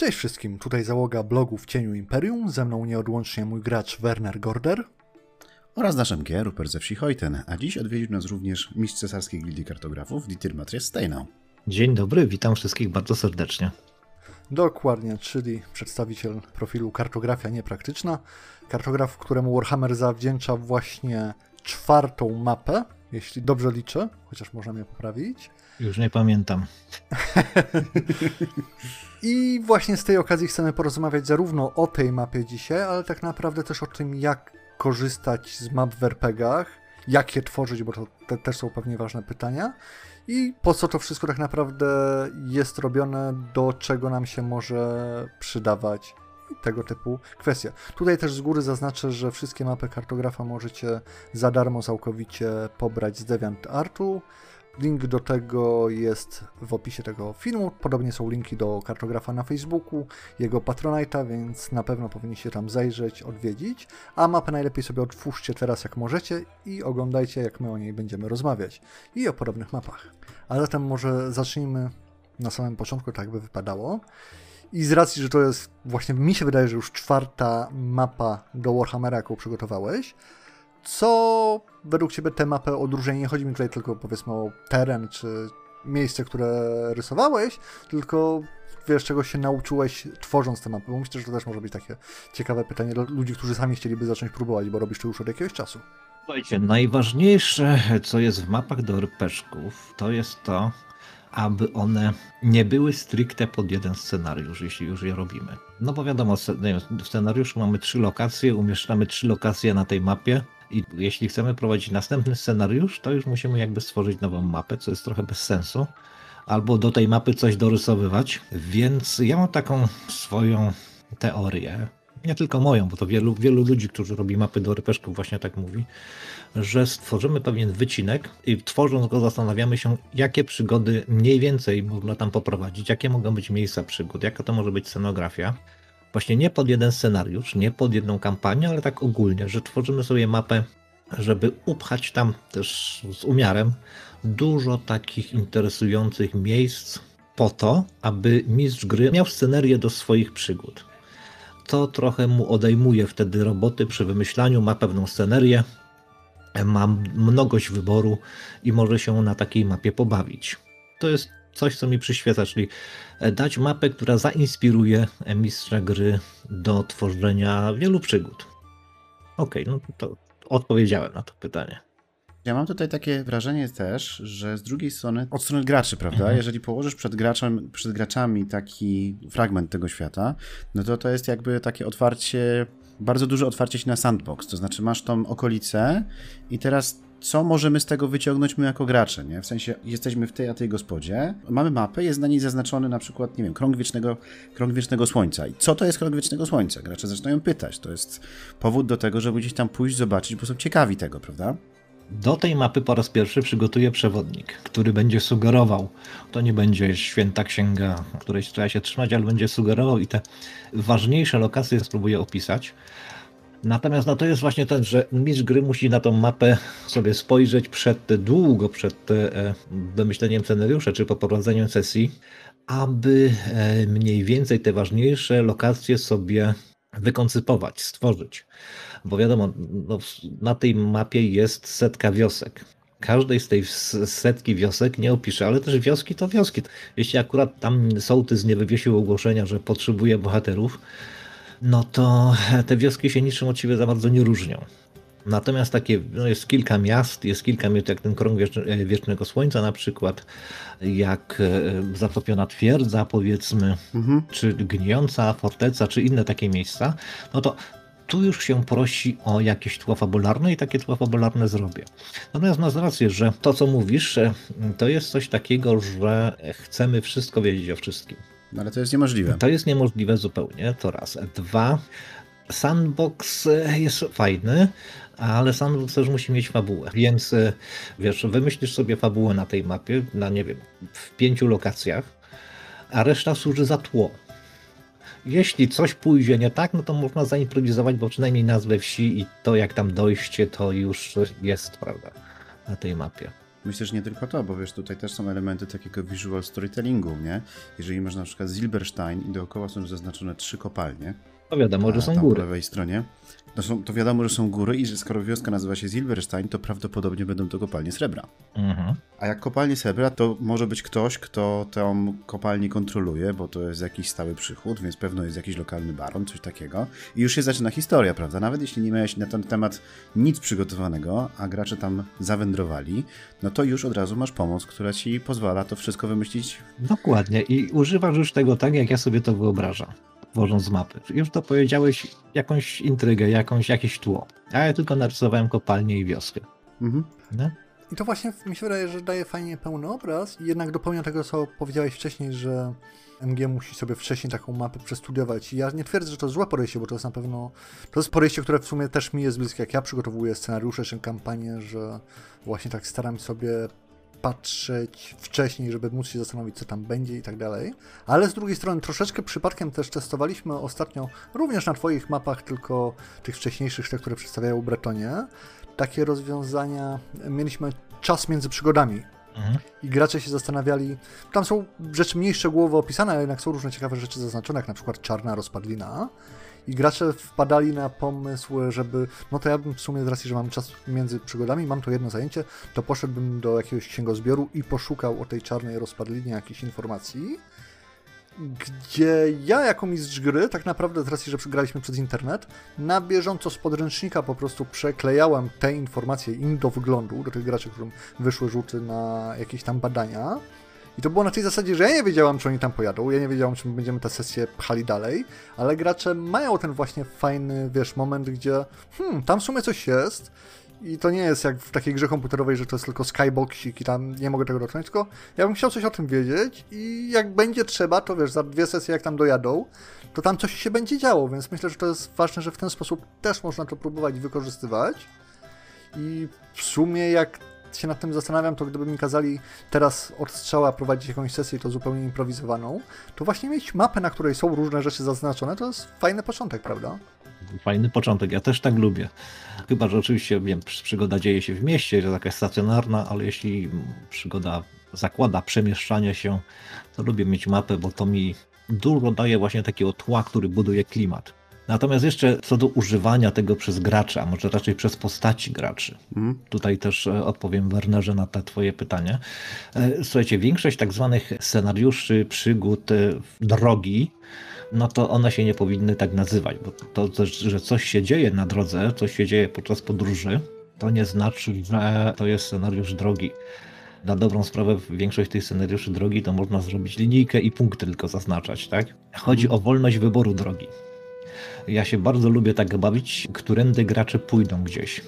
Cześć wszystkim, tutaj załoga blogu w cieniu Imperium, ze mną nieodłącznie mój gracz Werner Gorder. Oraz nasz MG, Rupert ze wsi Hojten, a dziś odwiedził nas również mistrz cesarskiej gildii kartografów, Dieter Matthias Steinau. Dzień dobry, witam wszystkich bardzo serdecznie. Dokładnie, czyli przedstawiciel profilu Kartografia Niepraktyczna. Kartograf, któremu Warhammer zawdzięcza właśnie czwartą mapę, jeśli dobrze liczę, chociaż można mnie poprawić. Już nie pamiętam. I właśnie z tej okazji chcemy porozmawiać zarówno o tej mapie dzisiaj, ale tak naprawdę też o tym, jak korzystać z map w RPGach, jak je tworzyć, bo to te, też są pewnie ważne pytania. I po co to wszystko tak naprawdę jest robione, do czego nam się może przydawać tego typu kwestie. Tutaj też z góry zaznaczę, że wszystkie mapy kartografa możecie za darmo całkowicie pobrać z DeviantArtu. Link do tego jest w opisie tego filmu. Podobnie są linki do kartografa na Facebooku, jego Patronite'a, więc na pewno powinniście tam zajrzeć, odwiedzić. A mapę najlepiej sobie otwórzcie teraz jak możecie i oglądajcie jak my o niej będziemy rozmawiać. I o podobnych mapach. A zatem może zacznijmy na samym początku, tak by wypadało. I z racji, że to jest właśnie, mi się wydaje, że już czwarta mapa do Warhammera, jaką przygotowałeś, co według Ciebie tę mapę odróżnia? Nie chodzi mi tutaj tylko powiedzmy o teren czy miejsce, które rysowałeś, tylko wiesz, czego się nauczyłeś tworząc tę mapę, bo myślę, że to też może być takie ciekawe pytanie dla ludzi, którzy sami chcieliby zacząć próbować, bo robisz to już od jakiegoś czasu. Słuchajcie, najważniejsze, co jest w mapach do rpg to jest to, aby one nie były stricte pod jeden scenariusz, jeśli już je robimy. No bo wiadomo, w scenariuszu mamy trzy lokacje, umieszczamy trzy lokacje na tej mapie, i jeśli chcemy prowadzić następny scenariusz, to już musimy jakby stworzyć nową mapę, co jest trochę bez sensu. Albo do tej mapy coś dorysowywać. Więc ja mam taką swoją teorię, nie tylko moją, bo to wielu, wielu ludzi, którzy robi mapy do rypeszków właśnie tak mówi, że stworzymy pewien wycinek i tworząc go zastanawiamy się, jakie przygody mniej więcej można tam poprowadzić, jakie mogą być miejsca przygód, jaka to może być scenografia właśnie nie pod jeden scenariusz, nie pod jedną kampanię, ale tak ogólnie, że tworzymy sobie mapę, żeby upchać tam też z umiarem dużo takich interesujących miejsc po to, aby mistrz gry miał scenerię do swoich przygód. To trochę mu odejmuje wtedy roboty przy wymyślaniu, ma pewną scenerię, ma mnogość wyboru i może się na takiej mapie pobawić. To jest coś, co mi przyświeca, czyli e, dać mapę, która zainspiruje mistrza gry do tworzenia wielu przygód. Okej, okay, no to odpowiedziałem na to pytanie. Ja mam tutaj takie wrażenie też, że z drugiej strony, od strony graczy, prawda? Mhm. Jeżeli położysz przed, graczem, przed graczami taki fragment tego świata, no to to jest jakby takie otwarcie, bardzo duże otwarcie się na sandbox. To znaczy masz tą okolicę i teraz co możemy z tego wyciągnąć my jako gracze, nie? W sensie jesteśmy w tej a tej gospodzie, mamy mapę, jest na niej zaznaczony na przykład, nie wiem, krąg wiecznego, krąg wiecznego słońca. I co to jest krąg wiecznego słońca? Gracze zaczynają pytać. To jest powód do tego, żeby gdzieś tam pójść, zobaczyć, bo są ciekawi tego, prawda? Do tej mapy po raz pierwszy przygotuje przewodnik, który będzie sugerował. To nie będzie święta księga, której trzeba się trzymać, ale będzie sugerował i te ważniejsze lokacje spróbuje opisać. Natomiast no to jest właśnie ten, że mistrz gry musi na tą mapę sobie spojrzeć przed, długo przed e, wymyśleniem scenariusza czy poprowadzeniem sesji, aby e, mniej więcej te ważniejsze lokacje sobie wykoncypować, stworzyć. Bo wiadomo, no, na tej mapie jest setka wiosek. Każdej z tej setki wiosek nie opiszę, ale też wioski to wioski. Jeśli akurat tam sołtys nie wywiesił ogłoszenia, że potrzebuje bohaterów, no to te wioski się niczym od siebie za bardzo nie różnią. Natomiast takie, no jest kilka miast, jest kilka miast, jak ten krąg e, wiecznego słońca na przykład, jak e, zatopiona twierdza powiedzmy, mhm. czy gnijąca forteca, czy inne takie miejsca, no to tu już się prosi o jakieś tło fabularne i takie tło fabularne zrobię. Natomiast masz rację, że to co mówisz, e, to jest coś takiego, że chcemy wszystko wiedzieć o wszystkim. No ale to jest niemożliwe. To jest niemożliwe zupełnie, to raz. Dwa, sandbox jest fajny, ale sandbox też musi mieć fabułę. Więc wiesz, wymyślisz sobie fabułę na tej mapie, na nie wiem, w pięciu lokacjach, a reszta służy za tło. Jeśli coś pójdzie nie tak, no to można zaimprowizować, bo przynajmniej nazwę wsi i to jak tam dojście, to już jest, prawda, na tej mapie. Myślę, że nie tylko to, bo wiesz, tutaj też są elementy takiego visual storytellingu, nie? Jeżeli masz na przykład Zilberstein i dookoła są zaznaczone trzy kopalnie, To wiadomo, że są tam góry. po lewej stronie, to, są, to wiadomo, że są góry i że skoro wioska nazywa się Zilberstein, to prawdopodobnie będą to kopalnie srebra. Mhm. A jak kopalnie srebra, to może być ktoś, kto tą kopalnię kontroluje, bo to jest jakiś stały przychód, więc pewno jest jakiś lokalny baron, coś takiego. I już się zaczyna historia, prawda? Nawet jeśli nie miałeś na ten temat nic przygotowanego, a gracze tam zawędrowali, no to już od razu masz pomoc, która ci pozwala to wszystko wymyślić. Dokładnie. I używasz już tego tak, jak ja sobie to wyobrażam, tworząc mapy. Już to powiedziałeś jakąś intrygę, jakąś, jakieś tło. A ja tylko narysowałem kopalnię i wioskę. Mhm. No? I to właśnie mi się wydaje, że daje fajnie pełny obraz i jednak dopełnia tego, co powiedziałeś wcześniej, że MG musi sobie wcześniej taką mapę przestudiować. I ja nie twierdzę, że to jest złe podejście, bo to jest na pewno... To jest podejście, które w sumie też mi jest bliskie, jak ja przygotowuję scenariusze czy kampanię, że właśnie tak staram sobie patrzeć wcześniej, żeby móc się zastanowić, co tam będzie i tak dalej. Ale z drugiej strony troszeczkę przypadkiem też testowaliśmy ostatnio, również na Twoich mapach, tylko tych wcześniejszych, te, które przedstawiają Bretonie, takie rozwiązania. Mieliśmy czas między przygodami. Mhm. I gracze się zastanawiali. Tam są rzeczy mniej szczegółowo opisane, ale jednak są różne ciekawe rzeczy zaznaczone, jak na przykład czarna rozpadlina. I gracze wpadali na pomysł, żeby. No to ja bym w sumie z racji, że mam czas między przygodami, mam to jedno zajęcie, to poszedłbym do jakiegoś księgozbioru i poszukał o tej czarnej rozpadlinie jakichś informacji. Gdzie ja, jako mistrz gry, tak naprawdę z racji, że graliśmy przez internet, na bieżąco z podręcznika po prostu przeklejałem te informacje im do wyglądu, do tych graczy, którym wyszły rzuty na jakieś tam badania. I to było na tej zasadzie, że ja nie wiedziałam, czy oni tam pojadą, ja nie wiedziałam, czy my będziemy tę sesję pchali dalej, ale gracze mają ten właśnie fajny, wiesz, moment, gdzie hmm, tam w sumie coś jest i to nie jest jak w takiej grze komputerowej, że to jest tylko skyboxik i tam nie mogę tego dotknąć, tylko ja bym chciał coś o tym wiedzieć i jak będzie trzeba, to wiesz, za dwie sesje jak tam dojadą, to tam coś się będzie działo, więc myślę, że to jest ważne, że w ten sposób też można to próbować wykorzystywać. I w sumie jak się nad tym zastanawiam, to gdyby mi kazali teraz od strzała prowadzić jakąś sesję, to zupełnie improwizowaną, to właśnie mieć mapę, na której są różne rzeczy zaznaczone, to jest fajny początek, prawda? Fajny początek, ja też tak lubię. Chyba, że oczywiście wiem, przygoda dzieje się w mieście, że taka stacjonarna, ale jeśli przygoda zakłada przemieszczanie się, to lubię mieć mapę, bo to mi dużo daje właśnie takiego tła, który buduje klimat. Natomiast jeszcze co do używania tego przez gracza, a może raczej przez postaci graczy. Mhm. Tutaj też e, odpowiem Wernerze na te twoje pytanie. E, Słuchajcie, większość tak zwanych scenariuszy, przygód, e, drogi, no to one się nie powinny tak nazywać, bo to, że coś się dzieje na drodze, coś się dzieje podczas podróży, to nie znaczy, że to jest scenariusz drogi. Na dobrą sprawę większość tych scenariuszy drogi to można zrobić linijkę i punkty tylko zaznaczać, tak? Chodzi o wolność wyboru drogi. Ja się bardzo lubię tak bawić, którędy gracze pójdą gdzieś.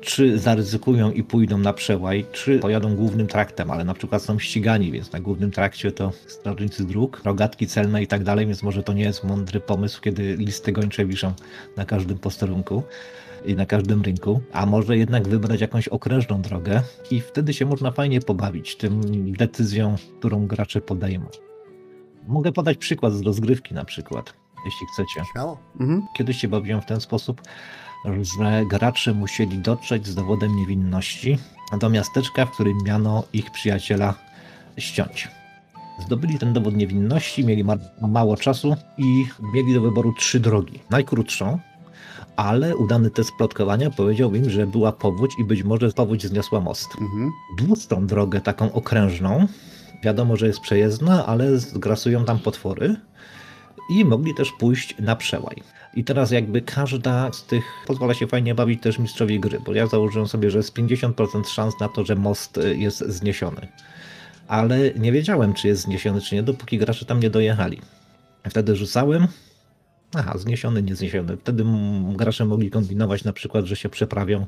Czy zaryzykują i pójdą na przełaj, czy pojadą głównym traktem, ale na przykład są ścigani, więc na głównym trakcie to strażnicy dróg, rogatki celne i tak dalej, więc może to nie jest mądry pomysł, kiedy listy gończe wiszą na każdym posterunku i na każdym rynku, a może jednak wybrać jakąś okrężną drogę i wtedy się można fajnie pobawić tym decyzją, którą gracze podejmą. Mogę podać przykład z rozgrywki na przykład, jeśli chcecie. Śmiało. Mhm. Kiedyś się bawiłem w ten sposób, że gracze musieli dotrzeć z dowodem niewinności do miasteczka, w którym miano ich przyjaciela ściąć. Zdobyli ten dowód niewinności, mieli ma mało czasu i mieli do wyboru trzy drogi. Najkrótszą, ale udany test plotkowania powiedział im, że była powódź i być może powódź zniosła most. Mhm. Długą drogę, taką okrężną, wiadomo, że jest przejezdna, ale grasują tam potwory i mogli też pójść na przełaj. I teraz jakby każda z tych pozwala się fajnie bawić też mistrzowi gry, bo ja założyłem sobie, że jest 50% szans na to, że most y, jest zniesiony. Ale nie wiedziałem, czy jest zniesiony, czy nie, dopóki gracze tam nie dojechali. Wtedy rzucałem. Aha, zniesiony, niezniesiony. Wtedy gracze mogli kombinować na przykład, że się przeprawią.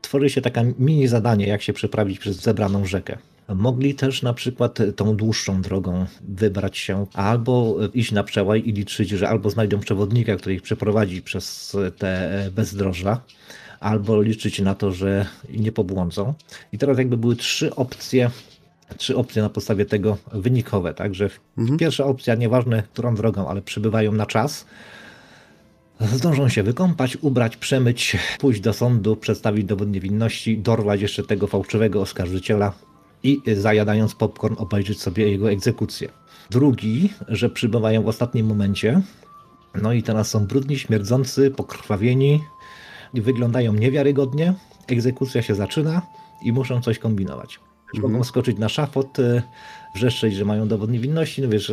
Tworzy się taka mini zadanie, jak się przeprawić przez zebraną rzekę. Mogli też na przykład tą dłuższą drogą wybrać się, albo iść na przełaj i liczyć, że albo znajdą przewodnika, który ich przeprowadzi przez te bezdroża, albo liczyć na to, że nie pobłądzą. I teraz jakby były trzy opcje, trzy opcje na podstawie tego wynikowe, tak, że Mhm. pierwsza opcja, nieważne którą drogą, ale przybywają na czas, Zdążą się wykąpać, ubrać, przemyć, pójść do sądu, przedstawić dowód niewinności, dorwać jeszcze tego fałszywego oskarżyciela i zajadając popcorn obejrzeć sobie jego egzekucję. Drugi, że przybywają w ostatnim momencie, no i teraz są brudni, śmierdzący, pokrwawieni wyglądają niewiarygodnie. Egzekucja się zaczyna i muszą coś kombinować. Mhm. Mogą skoczyć na szafot, e, wrzeszczeć, że mają dowód niewinności, no wiesz,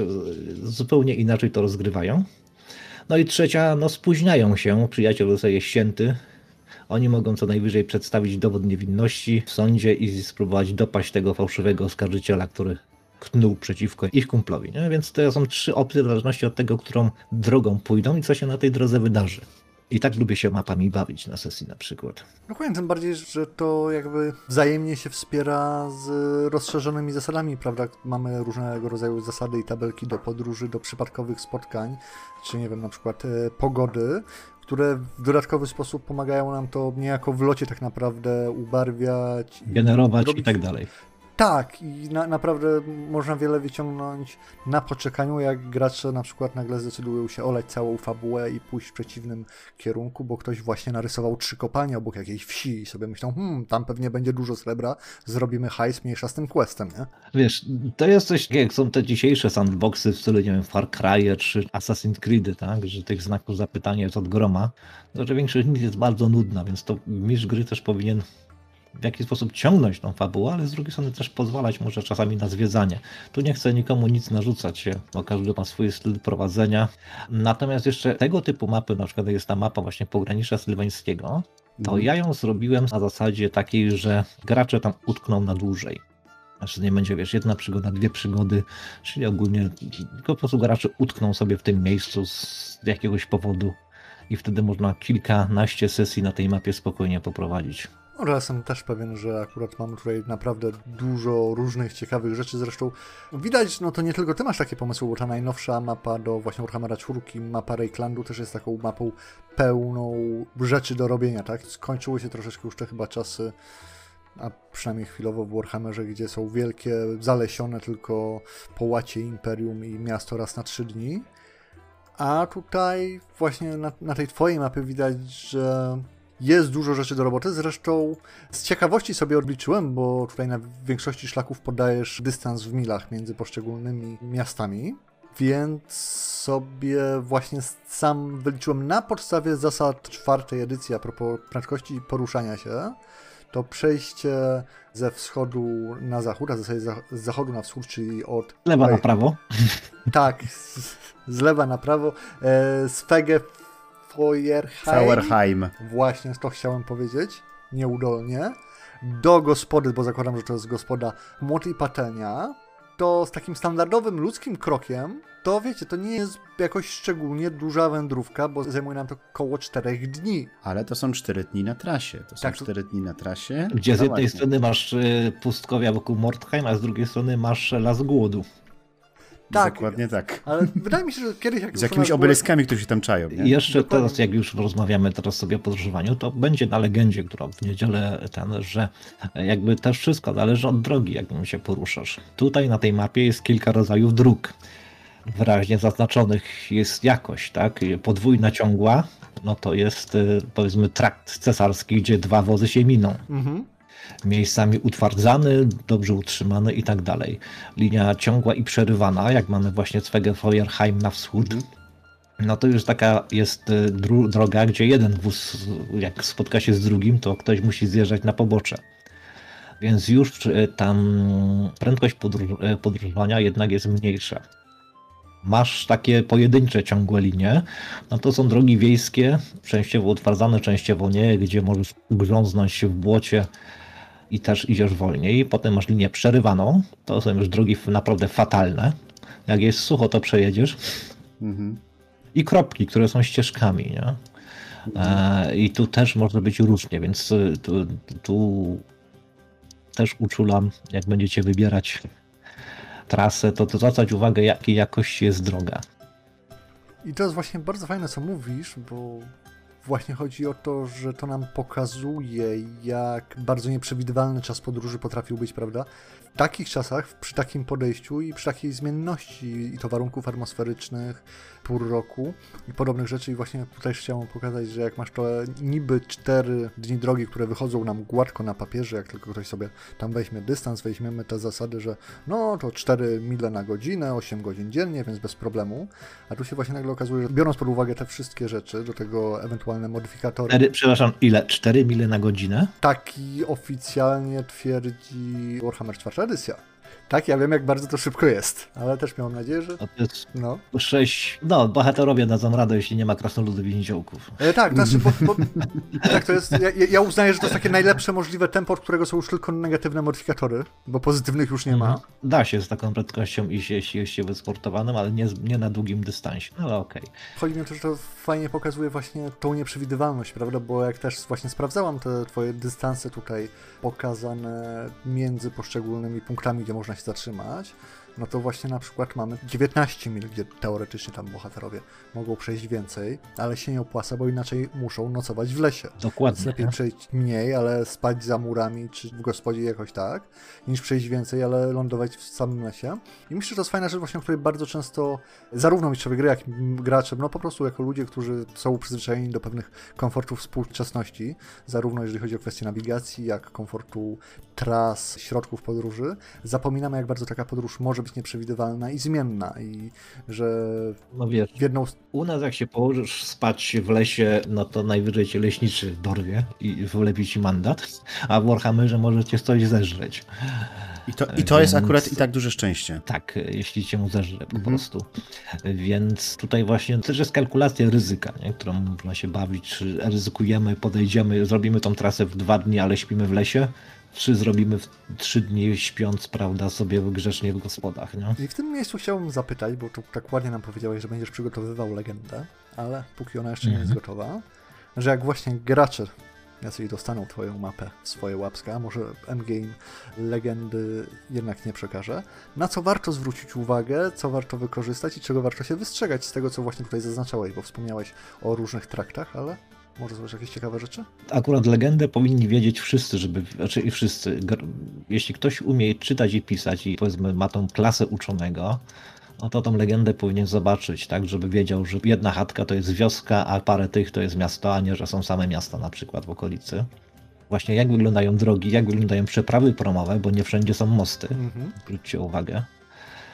zupełnie inaczej to rozgrywają. No i trzecia, no spóźniają się, przyjaciel zostaje ścięty, oni mogą co najwyżej przedstawić dowód niewinności w sądzie i spróbować dopaść tego fałszywego oskarżyciela, który knuł przeciwko ich kumplowi. Nie? Więc to są trzy opcje w zależności od tego, którą drogą pójdą i co się na tej drodze wydarzy. I tak lubię się mapami bawić na sesji na przykład. Dokładnie, tym bardziej, że to jakby wzajemnie się wspiera z rozszerzonymi zasadami, prawda? Mamy różnego rodzaju zasady i tabelki do podróży, do przypadkowych spotkań, czy nie wiem, na przykład e, pogody, które w dodatkowy sposób pomagają nam to niejako w locie tak naprawdę ubarwiać. Generować i, i tak dalej. Tak, i na, naprawdę można wiele wyciągnąć na poczekaniu, jak gracze na przykład nagle zdecydują się olać całą fabułę i pójść w przeciwnym kierunku, bo ktoś właśnie narysował trzy kopalnie obok jakiejś wsi i sobie myślą, hmm, tam pewnie będzie dużo srebra, zrobimy hajs mniejsza z tym questem, nie? Wiesz, to jest coś, jak są te dzisiejsze sandboxy w stylu, nie wiem, Far Cry czy Assassin's Creed, tak, że tych znaków zapytania jest od groma, to że większość z nich jest bardzo nudna, więc to mistrz gry też powinien w jakiś sposób ciągnąć tą fabułę, ale z drugiej strony też pozwalać może czasami na zwiedzanie. Tu nie chcę nikomu nic narzucać się, bo każdy ma swój styl prowadzenia. Natomiast jeszcze tego typu mapy, na przykład jest ta mapa właśnie pogranicza sylwańskiego, to mhm. ja ją zrobiłem na zasadzie takiej, że gracze tam utkną na dłużej. Znaczy nie będzie, wiesz, jedna przygoda, dwie przygody, czyli ogólnie po prostu gracze utkną sobie w tym miejscu z jakiegoś powodu i wtedy można kilkanaście sesji na tej mapie spokojnie poprowadzić. Ale jestem też pewien, że akurat mamy tutaj naprawdę dużo różnych ciekawych rzeczy. Zresztą widać, no to nie tylko ty masz takie pomysły, bo ta najnowsza mapa do właśnie Warhammera 4, mapa Reiklandu też jest taką mapą pełną rzeczy do robienia, tak? Skończyły się troszeczkę już te chyba czasy, a przynajmniej chwilowo w Warhammerze, gdzie są wielkie, zalesione tylko połacie Imperium i miasto raz na trzy dni. A tutaj właśnie na, na tej twojej mapie widać, że jest dużo rzeczy do roboty. Zresztą z ciekawości sobie odliczyłem, bo tutaj na większości szlaków podajesz dystans w milach między poszczególnymi miastami. Więc sobie właśnie sam wyliczyłem na podstawie zasad czwartej edycji a propos prędkości poruszania się, to przejście ze wschodu na zachód, a w zasadzie z zachodu na wschód, czyli od... Lewa na prawo. Tak, z, z lewa na prawo. E, z Fege Feuerheim. Feuerheim. Właśnie to chciałem powiedzieć, nieudolnie. Do gospody, bo zakładam, że to jest gospoda Młot i Patelnia. To z takim standardowym ludzkim krokiem, to wiecie, to nie jest jakoś szczególnie duża wędrówka, bo zajmuje nam to około 4 dni. Ale to są 4 dni na trasie. To są tak, 4 dni na trasie. Gdzie z no jednej strony masz y, pustkowia wokół Mordheim, a z drugiej strony masz las głodu. Tak. Dokładnie tak. Ale wydaje mi się, że kiedyś jak Z jakimiś obeliskami, które się tam czają. Nie? Jeszcze Dokładnie. teraz, jak już rozmawiamy teraz sobie o podróżowaniu, to będzie na legendzie, która w niedzielę ten, że jakby też wszystko zależy od drogi, jaką się poruszasz. Tutaj na tej mapie jest kilka rodzajów dróg. Wyraźnie zaznaczonych jest jakość, tak? Podwójna ciągła, no to jest powiedzmy trakt cesarski, gdzie dwa wozy się miną. Mhm miejscami utwardzany, dobrze utrzymany i tak dalej. Linia ciągła i przerywana, jak mamy właśnie Feuerheim na wschód, mhm. no to już taka jest y, droga, gdzie jeden wóz, jak spotka się z drugim, to ktoś musi zjeżdżać na pobocze. Więc już y, tam prędkość y, podróżowania jednak jest mniejsza. Masz takie pojedyncze ciągłe linie, no to są drogi wiejskie, częściowo utwardzane, częściowo nie, gdzie możesz ugrząznąć się w błocie, i też idziesz wolniej. Potem masz linię przerywaną. To są już drogi naprawdę fatalne. Jak jest sucho, to przejedziesz. Mhm. I kropki, które są ścieżkami. Nie? E, I tu też może być różnie, więc e, tu, tu też uczulam, jak będziecie wybierać trasę, to, to zwracać uwagę, jakiej jakości jest droga. I to jest właśnie bardzo fajne, co mówisz, bo właśnie chodzi o to, że to nam pokazuje, jak bardzo nieprzewidywalny czas podróży potrafił być, prawda? W takich czasach, przy takim podejściu i przy takiej zmienności i to warunków atmosferycznych, pór roku i podobnych rzeczy. I właśnie tutaj chciałem pokazać, że jak masz to niby cztery dni drogi, które wychodzą nam gładko na papierze, jak tylko ktoś sobie tam weźmie dystans, weźmiemy te zasady, że no to 4 mile na godzinę, 8 godzin dziennie, więc bez problemu. A tu się właśnie nagle okazuje, że biorąc pod uwagę te wszystkie rzeczy, do tego ewentualne modyfikatory. 4, przepraszam, ile? 4 mile na godzinę? Taki oficjalnie twierdzi Warhammer 4 Só descer, ó. Tak, ja wiem, jak bardzo to szybko jest, ale też miałem nadzieję, że. To jest No. 6. No, bohaterowie dadzą radę, jeśli nie ma krasnoludów i niziołków. E, tak, znaczy, bo, bo, tak, to jest. Ja, ja uznaję, że to jest takie najlepsze możliwe tempo, od którego są już tylko negatywne modyfikatory, bo pozytywnych już nie ma. Mhm. Da się z taką prędkością iść, jeśli jest się wysportowanym, ale nie, nie na długim dystansie. No, Ale okej. Chodzi mi o to, że to fajnie pokazuje właśnie tą nieprzewidywalność, prawda? Bo jak też właśnie sprawdzałam te twoje dystanse tutaj pokazane między poszczególnymi punktami, gdzie można się zatrzymać, no to właśnie na przykład mamy 19 mil, gdzie teoretycznie tam bohaterowie mogą przejść więcej, ale się nie opłaca, bo inaczej muszą nocować w lesie. Więc Dokładnie. lepiej przejść mniej, ale spać za murami, czy w gospodzie jakoś tak, niż przejść więcej, ale lądować w samym lesie. I myślę, że to jest fajna rzecz właśnie, o której bardzo często zarówno mistrzowie gry, jak i gracze, no po prostu jako ludzie, którzy są przyzwyczajeni do pewnych komfortów współczesności, zarówno jeżeli chodzi o kwestie nawigacji, jak komfortu tras, środków podróży, zapominamy, jak bardzo taka podróż może być nieprzewidywalna i zmienna i że No wiesz, w jedną u nas jak się położysz spać w lesie, no to najwyżej cię leśniczy dorwie i wlepi ci mandat, a w Warhammerze może cię coś zeżreć. I to, i to jest Więc- akurat i tak duże szczęście. Tak, jeśli cię mu zeżre po Mhm. prostu. Więc tutaj właśnie też jest kalkulacja ryzyka, nie? którą można się bawić, czy ryzykujemy, podejdziemy, zrobimy tą trasę w dwa dni, ale śpimy w lesie, czy zrobimy w trzy dni śpiąc, prawda, sobie grzecznie w gospodach, nie? I w tym miejscu chciałbym zapytać, bo tu tak ładnie nam powiedziałeś, że będziesz przygotowywał legendę, ale póki ona jeszcze nie jest Mhm. gotowa, że jak właśnie gracze jacyś dostaną twoją mapę w swoje łapska, może endgame legendy jednak nie przekaże, na co warto zwrócić uwagę, co warto wykorzystać i czego warto się wystrzegać z tego, co właśnie tutaj zaznaczałeś, bo wspomniałeś o różnych traktach, ale może jeszcze jakieś ciekawe rzeczy? Akurat legendę powinni wiedzieć wszyscy, żeby, znaczy wszyscy. Jeśli ktoś umie czytać i pisać i powiedzmy ma tą klasę uczonego, no to tą legendę powinien zobaczyć, tak, żeby wiedział, że jedna chatka to jest wioska, a parę tych to jest miasto, a nie, że są same miasta na przykład w okolicy. Właśnie jak wyglądają drogi, jak wyglądają przeprawy promowe, bo nie wszędzie są mosty, Mhm. zwróćcie uwagę.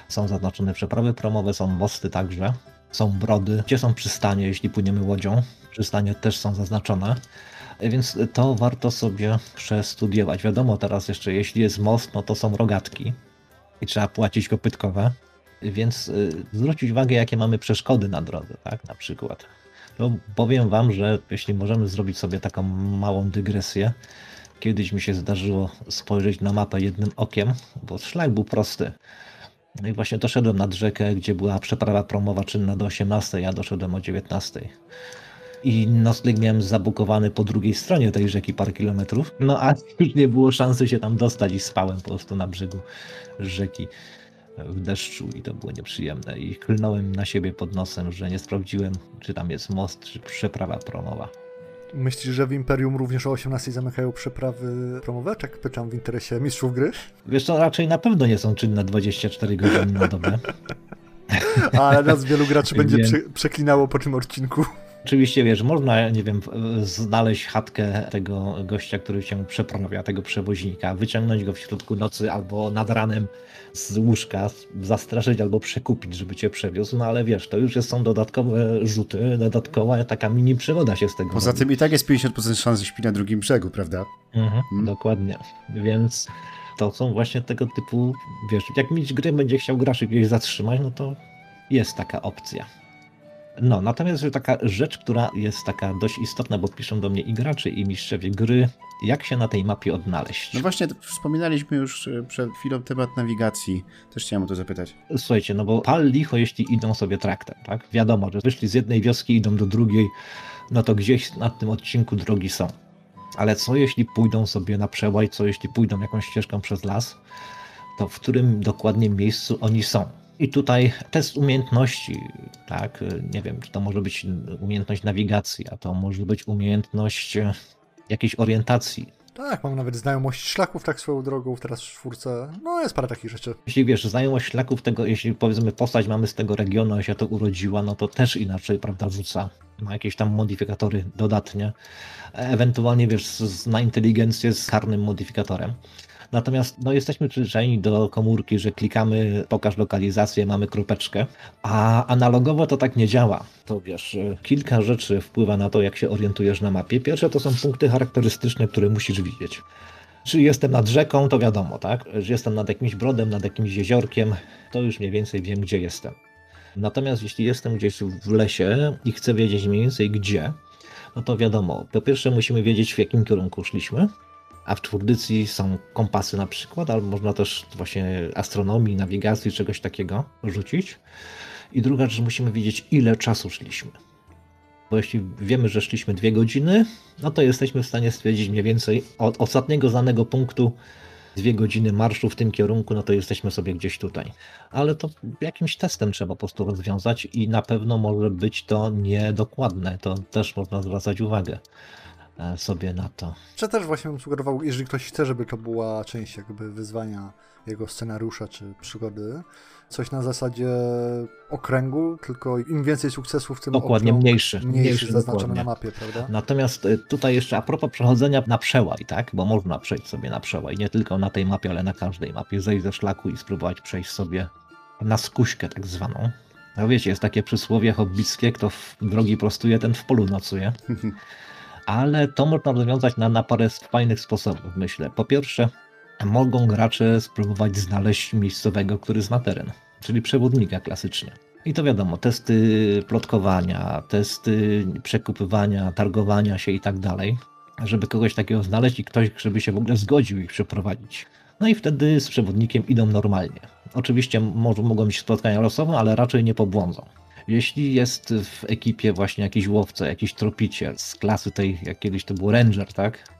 Są zaznaczone przeprawy promowe, są mosty także, są brody, gdzie są przystanie, jeśli płyniemy łodzią. Przystanie też są zaznaczone. Więc to warto sobie przestudiować. Wiadomo teraz jeszcze, jeśli jest most, no to są rogatki i trzeba płacić kopytkowe. Więc y, zwrócić uwagę, jakie mamy przeszkody na drodze, tak, na przykład. No, powiem wam, że jeśli możemy zrobić sobie taką małą dygresję, kiedyś mi się zdarzyło spojrzeć na mapę jednym okiem, bo szlak był prosty. No i właśnie doszedłem nad rzekę, gdzie była przeprawa promowa czynna do 18, ja doszedłem o 19. I nocleg miałem zabukowany po drugiej stronie tej rzeki parę kilometrów. No a już nie było szansy się tam dostać i spałem po prostu na brzegu rzeki w deszczu i to było nieprzyjemne. I klnąłem na siebie pod nosem, że nie sprawdziłem, czy tam jest most, czy przeprawa promowa. Myślisz, że w Imperium również o 18 zamykają przeprawy promowe? Tak pytam w interesie mistrzów gry. Wiesz co, raczej na pewno nie są czynne 24 godziny na dobę. Ale nas wielu graczy będzie przeklinało po tym odcinku. Oczywiście, wiesz, można, nie wiem, znaleźć chatkę tego gościa, który się przeprawia, tego przewoźnika, wyciągnąć go w środku nocy albo nad ranem z łóżka, zastraszyć albo przekupić, żeby cię przewiózł, no ale wiesz, to już jest, są dodatkowe rzuty, dodatkowa taka mini przygoda się z tego Poza robi. tym i tak jest 50% szans, że śpi na drugim brzegu, prawda? Mhm, Mm. Dokładnie, więc to są właśnie tego typu, wiesz, jak mieć gry będzie chciał graczy gdzieś zatrzymać, no to jest taka opcja. No, natomiast że taka rzecz, która jest taka dość istotna, bo piszą do mnie i gracze, i mistrzowie gry, jak się na tej mapie odnaleźć. No właśnie, wspominaliśmy już e, przed chwilą temat nawigacji. Też chciałem o to zapytać. Słuchajcie, no bo pal licho, jeśli idą sobie traktem, tak? Wiadomo, że wyszli z jednej wioski, idą do drugiej, no to gdzieś na tym odcinku drogi są. Ale co jeśli pójdą sobie na przełaj, co jeśli pójdą jakąś ścieżką przez las, to w którym dokładnie miejscu oni są? I tutaj test umiejętności, tak, nie wiem, czy to może być umiejętność nawigacji, a to może być umiejętność jakiejś orientacji, tak, mam nawet znajomość szlaków tak swoją drogą teraz w czwórce. No jest parę takich rzeczy. Jeśli wiesz, znajomość szlaków tego, jeśli powiedzmy postać mamy z tego regionu, a się to urodziła, no to też inaczej, prawda, rzuca ma jakieś tam modyfikatory dodatnie. Ewentualnie wiesz, na inteligencję z karnym modyfikatorem. Natomiast no, jesteśmy przyzwyczajeni do komórki, że klikamy, pokaż lokalizację, mamy kropeczkę, a analogowo to tak nie działa. To wiesz, kilka rzeczy wpływa na to, jak się orientujesz na mapie. Pierwsze to są punkty charakterystyczne, które musisz widzieć. Czy jestem nad rzeką, to wiadomo, tak? Że jestem nad jakimś brodem, nad jakimś jeziorkiem, to już mniej więcej wiem, gdzie jestem. Natomiast jeśli jestem gdzieś w lesie i chcę wiedzieć mniej więcej gdzie, no to wiadomo, po pierwsze musimy wiedzieć w jakim kierunku szliśmy, a w czwórdycji są kompasy na przykład, albo można też właśnie astronomii, nawigacji, czegoś takiego rzucić. I druga rzecz, musimy wiedzieć ile czasu szliśmy. Bo jeśli wiemy, że szliśmy dwie godziny, no to jesteśmy w stanie stwierdzić mniej więcej od ostatniego znanego punktu dwie godziny marszu w tym kierunku, no to jesteśmy sobie gdzieś tutaj. Ale to jakimś testem trzeba po prostu rozwiązać i na pewno może być to niedokładne. To też można zwracać uwagę. E, sobie na to. Czy też właśnie bym sugerował, jeżeli ktoś chce, żeby to była część jakby wyzwania jego scenariusza czy przygody, coś na zasadzie okręgu, tylko im więcej sukcesów, tym Dokładnie, okrąg, mniejszy. Mniejszy, mniejszy zaznaczony dokładnie. na mapie, prawda? Natomiast e, tutaj jeszcze a propos przechodzenia na przełaj, tak? Bo można przejść sobie na przełaj, nie tylko na tej mapie, ale na każdej mapie, zejść ze szlaku i spróbować przejść sobie na skuśkę tak zwaną. No wiecie, jest takie przysłowie hobbickie, kto w drogi prostuje, ten w polu nocuje. ale to można rozwiązać na, na parę fajnych sposobów, myślę. Po pierwsze, mogą gracze spróbować znaleźć miejscowego, który zna teren, czyli przewodnika klasycznie. I to wiadomo, testy plotkowania, testy przekupywania, targowania się i tak dalej, żeby kogoś takiego znaleźć i ktoś, żeby się w ogóle zgodził ich przeprowadzić. No i wtedy z przewodnikiem idą normalnie. Oczywiście mogą mieć spotkania losowe, ale raczej nie pobłądzą. Jeśli jest w ekipie właśnie jakiś łowca, jakiś tropiciel z klasy tej, jak kiedyś to był ranger, tak?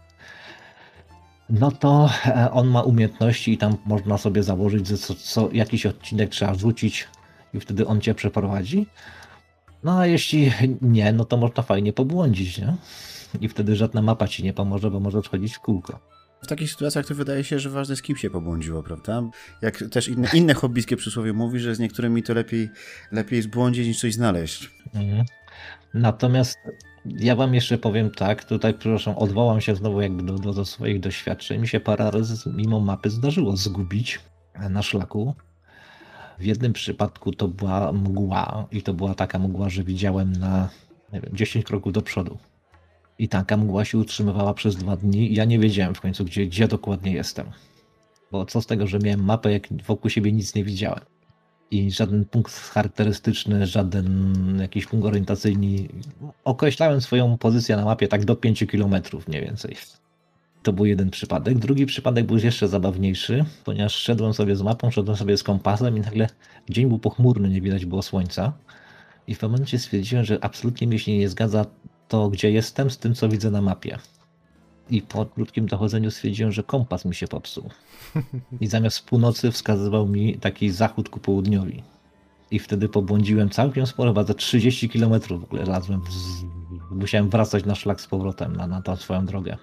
No to e, on ma umiejętności i tam można sobie założyć, że co, co jakiś odcinek trzeba rzucić i wtedy on cię przeprowadzi. No a jeśli nie, no to można fajnie pobłądzić, nie? I wtedy żadna mapa ci nie pomoże, bo może chodzić w kółko. W takich sytuacjach to wydaje się, że ważne z kim się pobłądziło, prawda? Jak też inne, inne hobbyskie przysłowie mówi, że z niektórymi to lepiej, lepiej zbłądzić niż coś znaleźć. Mhm. Natomiast ja wam jeszcze powiem tak, tutaj przepraszam, odwołam się znowu jakby do, do, do swoich doświadczeń. Mi się parę razy mimo mapy zdarzyło zgubić na szlaku. W jednym przypadku to była mgła i to była taka mgła, że widziałem na nie wiem, 10 kroków do przodu. I taka mgła się utrzymywała przez dwa dni ja nie wiedziałem w końcu, gdzie, gdzie dokładnie jestem. Bo co z tego, że miałem mapę, jak wokół siebie nic nie widziałem. I żaden punkt charakterystyczny, żaden jakiś punkt orientacyjny. Określałem swoją pozycję na mapie tak do 5 km mniej więcej. To był jeden przypadek. Drugi przypadek był jeszcze zabawniejszy, ponieważ szedłem sobie z mapą, szedłem sobie z kompasem i nagle dzień był pochmurny, nie widać było słońca. I w momencie stwierdziłem, że absolutnie mi się nie zgadza to, gdzie jestem, z tym, co widzę na mapie. I po krótkim dochodzeniu stwierdziłem, że kompas mi się popsuł. I zamiast północy wskazywał mi taki zachód ku południowi. I wtedy pobłądziłem całkiem sporo, chyba za 30 km w ogóle lazłem. Musiałem wracać na szlak z powrotem na, na tą swoją drogę.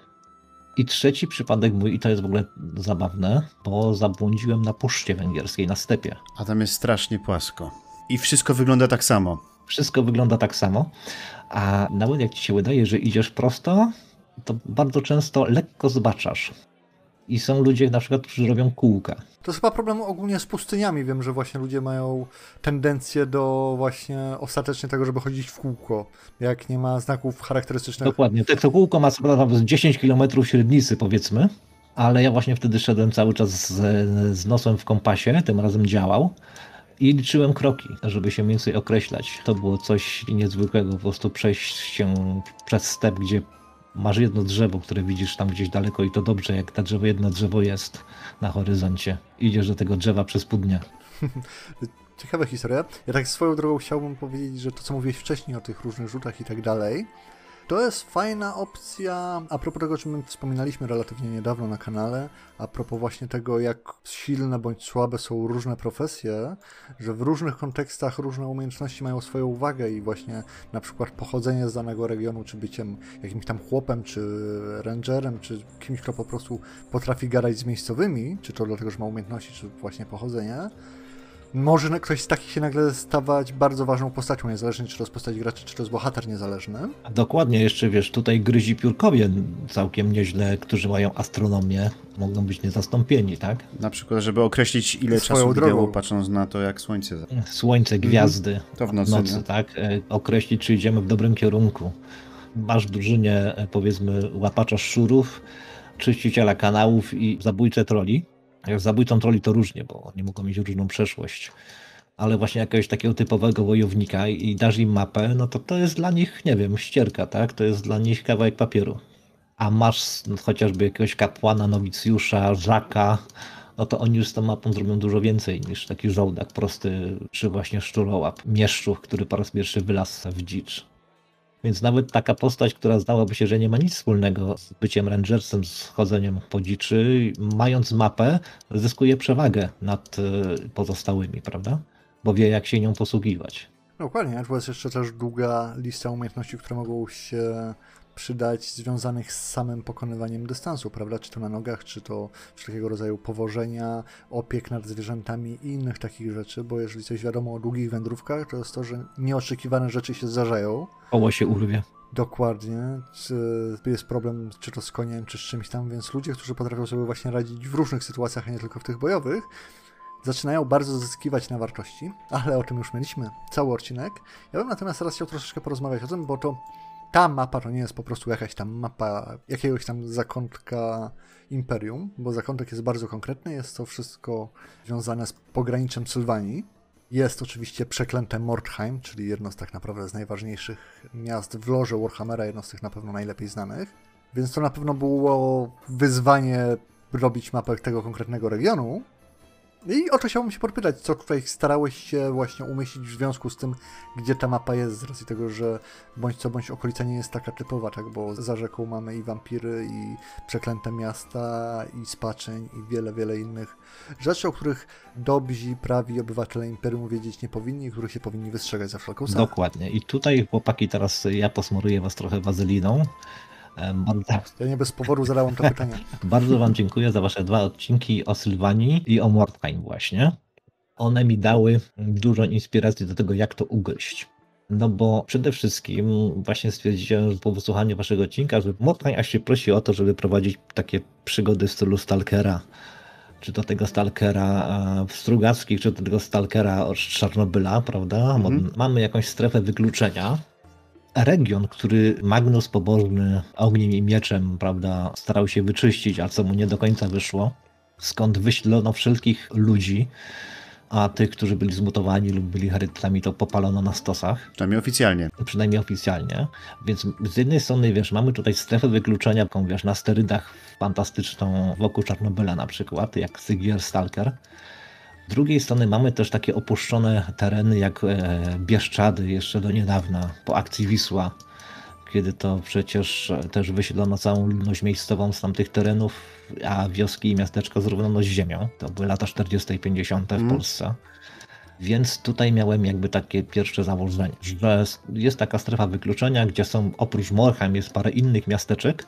I trzeci przypadek mój, i to jest w ogóle zabawne, bo zabłądziłem na puszcie węgierskiej, na stepie. A tam jest strasznie płasko. I wszystko wygląda tak samo. Wszystko wygląda tak samo, a nawet jak ci się wydaje, że idziesz prosto, to bardzo często lekko zbaczasz. I są ludzie na przykład, którzy robią kółka. To jest chyba problem ogólnie z pustyniami. Wiem, że właśnie ludzie mają tendencję do właśnie ostatecznie tego, żeby chodzić w kółko, jak nie ma znaków charakterystycznych. Dokładnie. To kółko ma z 10 km średnicy powiedzmy, ale ja właśnie wtedy szedłem cały czas z, z nosem w kompasie, tym razem działał i liczyłem kroki, żeby się mniej więcej określać. To było coś niezwykłego, po prostu przejść się przez step, gdzie masz jedno drzewo, które widzisz tam gdzieś daleko i to dobrze, jak to drzewo, jedno drzewo jest na horyzoncie. Idziesz do tego drzewa przez pół dnia. Ciekawa historia. Ja tak swoją drogą chciałbym powiedzieć, że to, co mówiłeś wcześniej o tych różnych rzutach i tak dalej, To jest fajna opcja. A propos tego, o czym my wspominaliśmy relatywnie niedawno na kanale, a propos właśnie tego, jak silne bądź słabe są różne profesje, że w różnych kontekstach różne umiejętności mają swoją uwagę i właśnie na przykład pochodzenie z danego regionu, czy byciem jakimś tam chłopem, czy rangerem, czy kimś, kto po prostu potrafi gadać z miejscowymi, czy to dlatego, że ma umiejętności, czy właśnie pochodzenie, może ktoś z takich się nagle stawać bardzo ważną postacią, niezależnie czy to jest postać graczy, czy to jest bohater niezależny. A dokładnie, jeszcze wiesz, tutaj gryzi piórkowie całkiem nieźle, którzy mają astronomię, mogą być niezastąpieni, tak? Na przykład, żeby określić ile Swoją czasu drogą. minęło, patrząc na to, jak słońce... Słońce, mhm. gwiazdy, mhm. to w nocy, nocy tak? E, określić, czy idziemy w dobrym kierunku. Masz w drużynie, e, powiedzmy, łapacza szczurów, czyściciela kanałów i zabójcę troli jak zabójcą troli to różnie, bo oni mogą mieć różną przeszłość. Ale właśnie jakiegoś takiego typowego wojownika i dasz im mapę, no to to jest dla nich, nie wiem, ścierka, tak? To jest dla nich kawałek papieru. A masz no, chociażby jakiegoś kapłana, nowicjusza, żaka, no to oni już z tą mapą zrobią dużo więcej niż taki żołdak prosty, czy właśnie szczurołap, mieszczuch, który po raz pierwszy wylazł w dzicz. Więc nawet taka postać, która zdałaby się, że nie ma nic wspólnego z byciem rangersem, z chodzeniem po dziczy, mając mapę, zyskuje przewagę nad e, pozostałymi, prawda? Bo wie, jak się nią posługiwać. Dokładnie, to jest jeszcze też długa lista umiejętności, które mogą się przydać związanych z samym pokonywaniem dystansu, prawda? Czy to na nogach, czy to wszelkiego rodzaju powożenia, opiek nad zwierzętami i innych takich rzeczy, bo jeżeli coś wiadomo o długich wędrówkach, to jest to, że nieoczekiwane rzeczy się zdarzają. Oło się urwie. Dokładnie. Jest problem czy to z koniem, czy z czymś tam, więc ludzie, którzy potrafią sobie właśnie radzić w różnych sytuacjach, a nie tylko w tych bojowych, zaczynają bardzo zyskiwać na wartości, ale o tym już mieliśmy cały odcinek. Ja bym natomiast teraz chciał troszeczkę porozmawiać o tym, bo to ta mapa to nie jest po prostu jakaś tam mapa jakiegoś tam zakątka imperium, bo zakątek jest bardzo konkretny, jest to wszystko związane z pograniczem Sylwanii. Jest oczywiście przeklęte Mordheim, czyli jedno z tak naprawdę z najważniejszych miast w loże Warhammera, jedno z tych na pewno najlepiej znanych. Więc to na pewno było wyzwanie robić mapę tego konkretnego regionu, i o to chciałbym się podpytać, co tutaj starałeś się właśnie umieścić w związku z tym, gdzie ta mapa jest, z racji tego, że bądź co bądź okolica nie jest taka typowa, tak, bo za rzeką mamy i wampiry, i przeklęte miasta, i spaczeń, i wiele, wiele innych rzeczy, o których dobrzy, prawi obywatele Imperium wiedzieć nie powinni, których się powinni wystrzegać za wszelką cenę. Dokładnie. I tutaj, chłopaki, teraz ja posmaruję was trochę wazeliną. Ja nie bez powodu zadałem to pytanie. Bardzo Wam dziękuję za Wasze dwa odcinki o Sylwanii i o Mordheim właśnie. One mi dały dużo inspiracji do tego, jak to ugryźć. No bo przede wszystkim właśnie stwierdziłem po wysłuchaniu waszego odcinka, że Mordheim aż się prosi o to, żeby prowadzić takie przygody w stylu Stalkera. Czy to tego Stalkera w Strugackich, czy to tego Stalkera od Czarnobyla, prawda? Mhm. Mamy jakąś strefę wykluczenia, region, który Magnus pobożny ogniem i mieczem, prawda, starał się wyczyścić, a co mu nie do końca wyszło, skąd wyślono wszelkich ludzi, a tych, którzy byli zmutowani lub byli herytami, to popalono na stosach. Przynajmniej oficjalnie. Przynajmniej oficjalnie. Więc z jednej strony, wiesz, mamy tutaj strefę wykluczenia, taką, wiesz, na sterydach fantastyczną wokół Czarnobyla na przykład, jak Sygier Stalker. Z drugiej strony mamy też takie opuszczone tereny jak e, Bieszczady jeszcze do niedawna, po akcji Wisła, kiedy to przecież też wysiedlono całą ludność miejscową z tamtych terenów, a wioski i miasteczka zrównano z ziemią. To były lata 40. i 50. w mm. Polsce. Więc tutaj miałem jakby takie pierwsze założenie, że jest taka strefa wykluczenia, gdzie są oprócz Morheim jest parę innych miasteczek,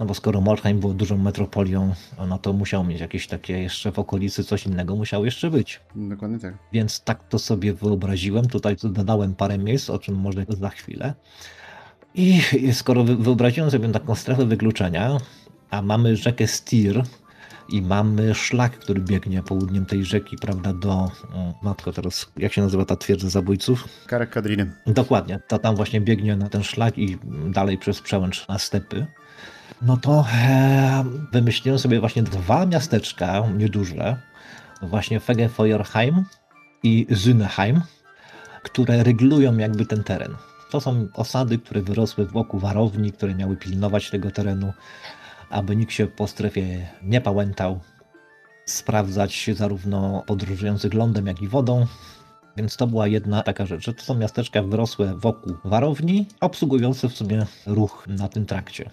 no bo skoro Mordheim był dużą metropolią, no to musiał mieć jakieś takie jeszcze w okolicy coś innego musiał jeszcze być. Dokładnie tak. Więc tak to sobie wyobraziłem. Tutaj dodałem parę miejsc, o czym może za chwilę. I skoro wyobraziłem sobie taką strefę wykluczenia, a mamy rzekę Stir i mamy szlak, który biegnie południem tej rzeki, prawda, do, matko teraz, jak się nazywa ta twierdza zabójców? Karek Kadriny. Dokładnie, to tam właśnie biegnie na ten szlak i dalej przez przełęcz na stepy no to e, wymyśliłem sobie właśnie dwa miasteczka nieduże, właśnie Fegefeuerheim i Züneheim, które regulują jakby ten teren. To są osady, które wyrosły wokół warowni, które miały pilnować tego terenu, aby nikt się po strefie nie pałętał, sprawdzać zarówno podróżujących lądem, jak i wodą, Więc to była jedna taka rzecz, że to są miasteczka wyrosłe wokół warowni, obsługujące w sumie ruch na tym trakcie.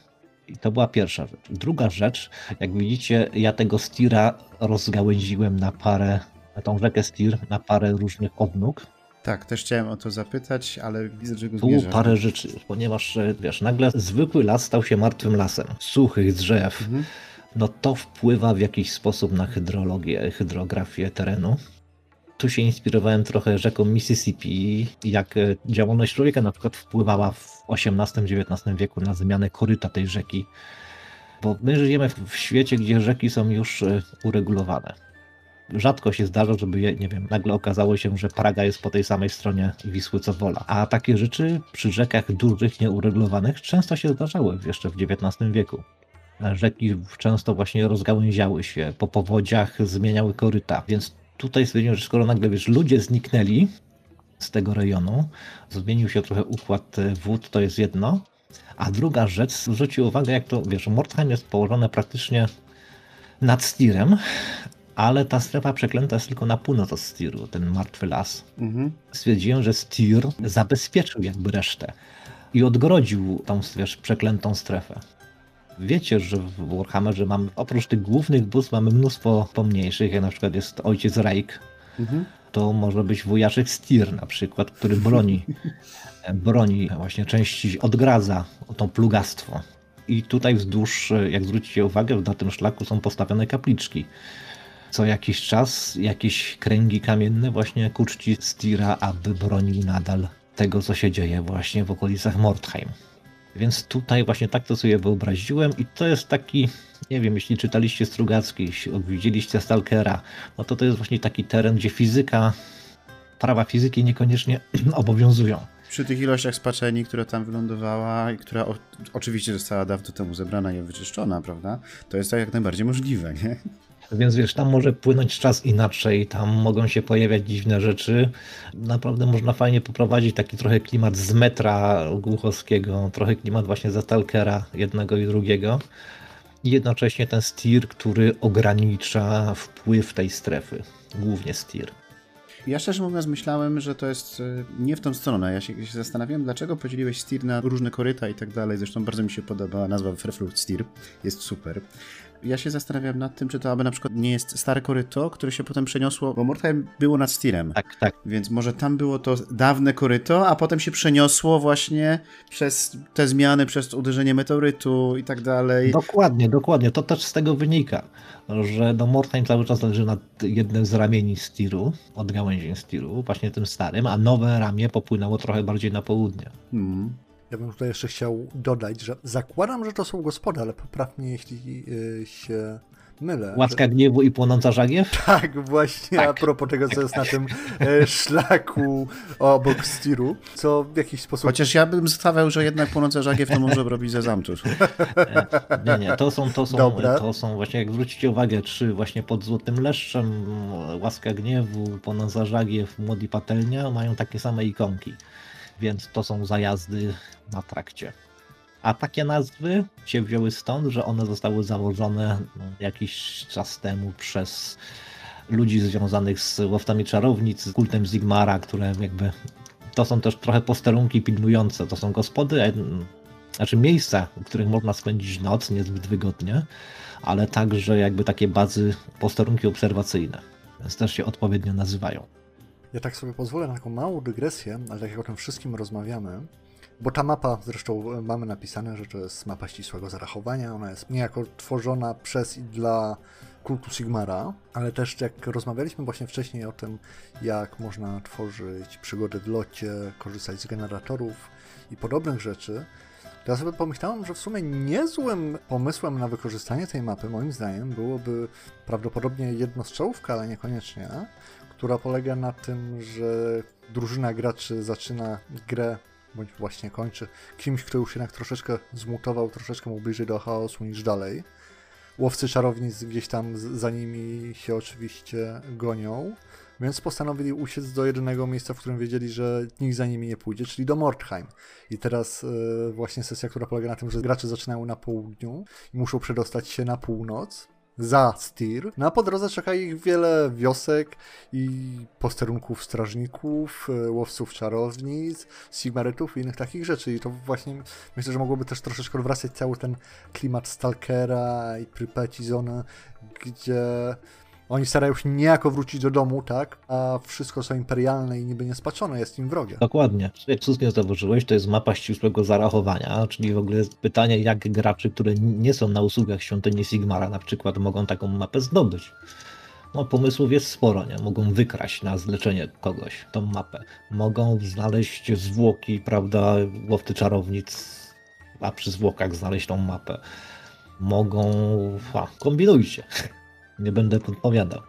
I to była pierwsza rzecz. Druga rzecz, jak widzicie, ja tego stira rozgałęziłem na parę, na tą rzekę stir, na parę różnych odnóg. Tak, też chciałem o to zapytać, ale widzę, że go Tu zmierzasz. parę rzeczy, ponieważ wiesz, nagle zwykły las stał się martwym lasem, suchych drzew. Mhm. No to wpływa w jakiś sposób na hydrologię, hydrografię terenu. Tu się inspirowałem trochę rzeką Mississippi, jak e, działalność człowieka na przykład wpływała w XVIII-XIX wieku na zmianę koryta tej rzeki. Bo my żyjemy w świecie, gdzie rzeki są już e, uregulowane. Rzadko się zdarza, żeby, nie wiem, nagle okazało się, że Praga jest po tej samej stronie Wisły co Wola. A takie rzeczy przy rzekach dużych, nieuregulowanych często się zdarzały jeszcze w XIX wieku. Rzeki często właśnie rozgałęziały się, po powodziach zmieniały koryta, więc tutaj stwierdziłem, że skoro nagle wiesz, ludzie zniknęli z tego rejonu, zmienił się trochę układ e, wód, to jest jedno, a druga rzecz, zwrócił uwagę, jak to, wiesz, Mordheim jest położone praktycznie nad Stirem, ale ta strefa przeklęta jest tylko na północ od Stiru, ten martwy las. Mhm. Stwierdziłem, że Stir zabezpieczył jakby resztę i odgrodził tą, wiesz, przeklętą strefę. Wiecie, że w Warhammerze mamy, oprócz tych głównych bóstw, mamy mnóstwo pomniejszych, jak na przykład jest ojciec Rake, Mhm. to może być wujaszek Stir na przykład, który broni, broni właśnie części, odgradza to plugastwo. I tutaj wzdłuż, jak zwrócicie uwagę, na tym szlaku są postawione kapliczki. Co jakiś czas jakieś kręgi kamienne właśnie ku czci Stira, aby bronił nadal tego, co się dzieje właśnie w okolicach Mordheim. Więc tutaj właśnie tak to sobie wyobraziłem i to jest taki, nie wiem, jeśli czytaliście Strugacki, jeśli widzieliście Stalkera, no to to jest właśnie taki teren, gdzie fizyka, prawa fizyki niekoniecznie obowiązują. Przy tych ilościach spaczeni, która tam wylądowała i która o, oczywiście została dawno temu zebrana i wyczyszczona, prawda? To jest tak jak najbardziej możliwe, nie? Więc wiesz, tam może płynąć czas inaczej, tam mogą się pojawiać dziwne rzeczy. Naprawdę można fajnie poprowadzić taki trochę klimat z metra Głuchowskiego, trochę klimat właśnie ze Stalkera jednego i drugiego. I jednocześnie ten stir, który ogranicza wpływ tej strefy. Głównie stir. Ja szczerze mówiąc myślałem, że to jest y, nie w tą stronę. Ja się, się zastanawiałem, dlaczego podzieliłeś Steer na różne koryta i tak dalej. Zresztą bardzo mi się podoba nazwa Freflucht Steer. Jest super. Ja się zastanawiam nad tym, czy to aby na przykład nie jest stare koryto, które się potem przeniosło, bo Mordheim było nad Steerem. Tak, tak. Więc może tam było to dawne koryto, a potem się przeniosło właśnie przez te zmiany, przez uderzenie meteorytu i tak dalej. Dokładnie, dokładnie. To też z tego wynika, że no Mordheim cały czas leży nad jednym z ramieni Stiru, od gałęzi Stiru, właśnie tym starym, a nowe ramię popłynęło trochę bardziej na południe. Hmm. Ja bym tutaj jeszcze chciał dodać, że zakładam, że to są gospody, ale popraw mnie, jeśli y, się mylę. Łaska gniewu i płonąca żagiew? Że... Tak, właśnie Tak. a propos tego, co jest na tym e, szlaku obok Stiru, co w jakiś sposób... Chociaż ja bym stawiał, że jednak płonące żagiew to może robić ze zamtus. Nie, nie, to są, to są, Dobra. to są właśnie, jak zwrócicie uwagę, czy właśnie pod Złotym Leszczem, Łaska Gniewu, Płonąca Żagiew, Młody Patelnia mają takie same ikonki, więc to są zajazdy na trakcie. A takie nazwy się wzięły stąd, że one zostały założone no, jakiś czas temu przez ludzi związanych z łoftami czarownic, z kultem Zigmara, które jakby to są też trochę posterunki pilnujące. To są gospody, e, znaczy miejsca, w których można spędzić noc niezbyt wygodnie, ale także jakby takie bazy, posterunki obserwacyjne. Więc też się odpowiednio nazywają. Ja tak sobie pozwolę na taką małą dygresję, ale tak jak o tym wszystkim rozmawiamy, bo ta mapa, zresztą e, mamy napisane, że to jest mapa ścisłego zarachowania, ona jest niejako tworzona przez i dla kultu Sigmara, ale też jak rozmawialiśmy właśnie wcześniej o tym, jak można tworzyć przygody w locie, korzystać z generatorów i podobnych rzeczy, to ja sobie pomyślałem, że w sumie niezłym pomysłem na wykorzystanie tej mapy, moim zdaniem, byłoby prawdopodobnie jednostrzałówka, ale niekoniecznie, która polega na tym, że drużyna graczy zaczyna grę, bądź właśnie kończy, kimś, kto już jednak troszeczkę zmutował, troszeczkę mu bliżej do chaosu niż dalej. Łowcy czarownic gdzieś tam za nimi się oczywiście gonią, więc postanowili uciec do jedynego miejsca, w którym wiedzieli, że nikt za nimi nie pójdzie, czyli do Mordheim. I teraz e, właśnie sesja, która polega na tym, że gracze zaczynają na południu i muszą przedostać się na północ. Za Styr. Na po drodze czeka ich wiele wiosek i posterunków strażników, e, łowców czarownic, sigmarytów i innych takich rzeczy. I to właśnie myślę, że mogłoby też troszeczkę wracać cały ten klimat Stalkera i Prypeci Zona, gdzie oni starają się niejako wrócić do domu, tak? A wszystko co imperialne i niby niespaczone jest im wrogie. Dokładnie. Jak słusznie zauważyłeś, to jest mapa ścisłego zarachowania, czyli w ogóle pytanie, jak gracze, które nie są na usługach świątyni Sigmara na przykład, mogą taką mapę zdobyć. No, pomysłów jest sporo, nie? Mogą wykraść na zleczenie kogoś tą mapę. Mogą znaleźć zwłoki, prawda, łowcy czarownic, a przy zwłokach znaleźć tą mapę. Mogą... Kombinujcie. Nie będę podpowiadał.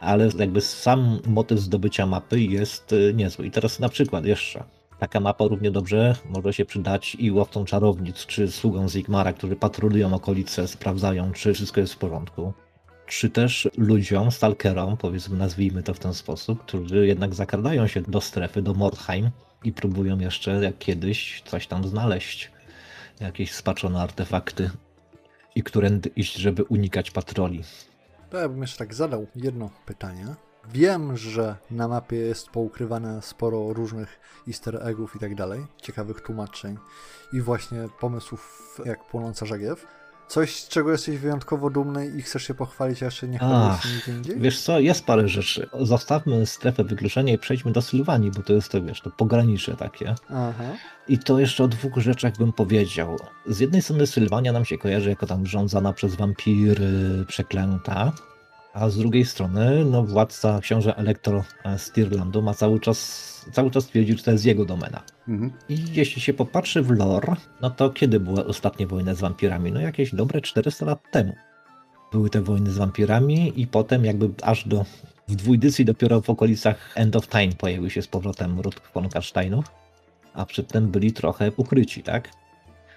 Ale jakby sam motyw zdobycia mapy jest y, niezły. I teraz na przykład jeszcze. Taka mapa równie dobrze może się przydać i łowcom czarownic, czy sługom Zigmara, którzy patrolują okolice, sprawdzają, czy wszystko jest w porządku. Czy też ludziom, stalkerom, powiedzmy, nazwijmy to w ten sposób, którzy jednak zakradają się do strefy, do Mordheim i próbują jeszcze, jak kiedyś, coś tam znaleźć. Jakieś spaczone artefakty i którędy iść, żeby unikać patroli. To ja bym jeszcze tak zadał jedno pytanie. Wiem, że na mapie jest poukrywane sporo różnych easter eggów i tak dalej, ciekawych tłumaczeń i właśnie pomysłów jak płonąca żagiew. Coś, z czego jesteś wyjątkowo dumny i chcesz się pochwalić, a jeszcze nie chwalisz się nigdzie indziej? Wiesz co, jest parę rzeczy. Zostawmy strefę wykluczenia i przejdźmy do Sylwanii, bo to jest to, wiesz, to pogranicze takie. Aha. I to jeszcze o dwóch rzeczach bym powiedział. Z jednej strony Sylwania nam się kojarzy jako tam rządzana przez wampiry przeklęta, a z drugiej strony, no władca książę Elektro Stirlandu ma cały czas, cały czas twierdzi, że to jest jego domena. Mhm. I jeśli się popatrzy w lore, no to kiedy były ostatnie wojny z wampirami? No jakieś dobre 400 lat temu. Były te wojny z wampirami i potem jakby aż do w dwójdycji dopiero w okolicach End of Time pojawił się z powrotem ród von Karsteinów, a przedtem byli trochę ukryci, tak?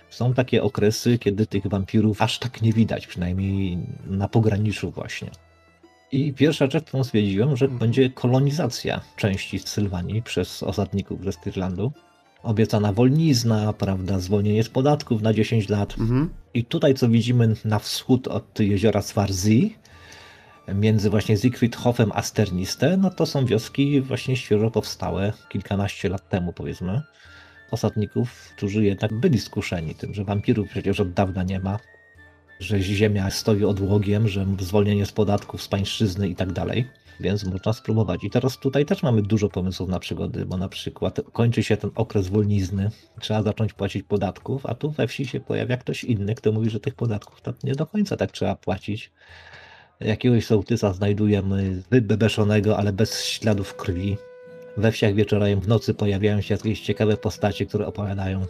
Są takie okresy, kiedy tych wampirów aż tak nie widać, przynajmniej na pograniczu właśnie. I pierwsza rzecz, którą stwierdziłem, że Mhm. będzie kolonizacja części Sylwanii przez osadników ze Stirlandu. Obiecana wolnizna, prawda, zwolnienie z podatków na 10 lat. Mhm. I tutaj, co widzimy na wschód od jeziora Swarzy, między właśnie Siegfriedhofem a Sterniste, no to są wioski właśnie świeżo powstałe, kilkanaście lat temu powiedzmy. Osadników, którzy jednak byli skuszeni tym, że wampirów przecież od dawna nie ma, że ziemia stoi odłogiem, że zwolnienie z podatków, z pańszczyzny i tak dalej. Więc można spróbować. I teraz tutaj też mamy dużo pomysłów na przygody, bo na przykład kończy się ten okres wolnizny, trzeba zacząć płacić podatków, a tu we wsi się pojawia ktoś inny, kto mówi, że tych podatków to nie do końca tak trzeba płacić. Jakiegoś sołtysa znajdujemy wybebeszonego, ale bez śladów krwi. We wsiach wieczorem w nocy pojawiają się jakieś ciekawe postacie, które opowiadają,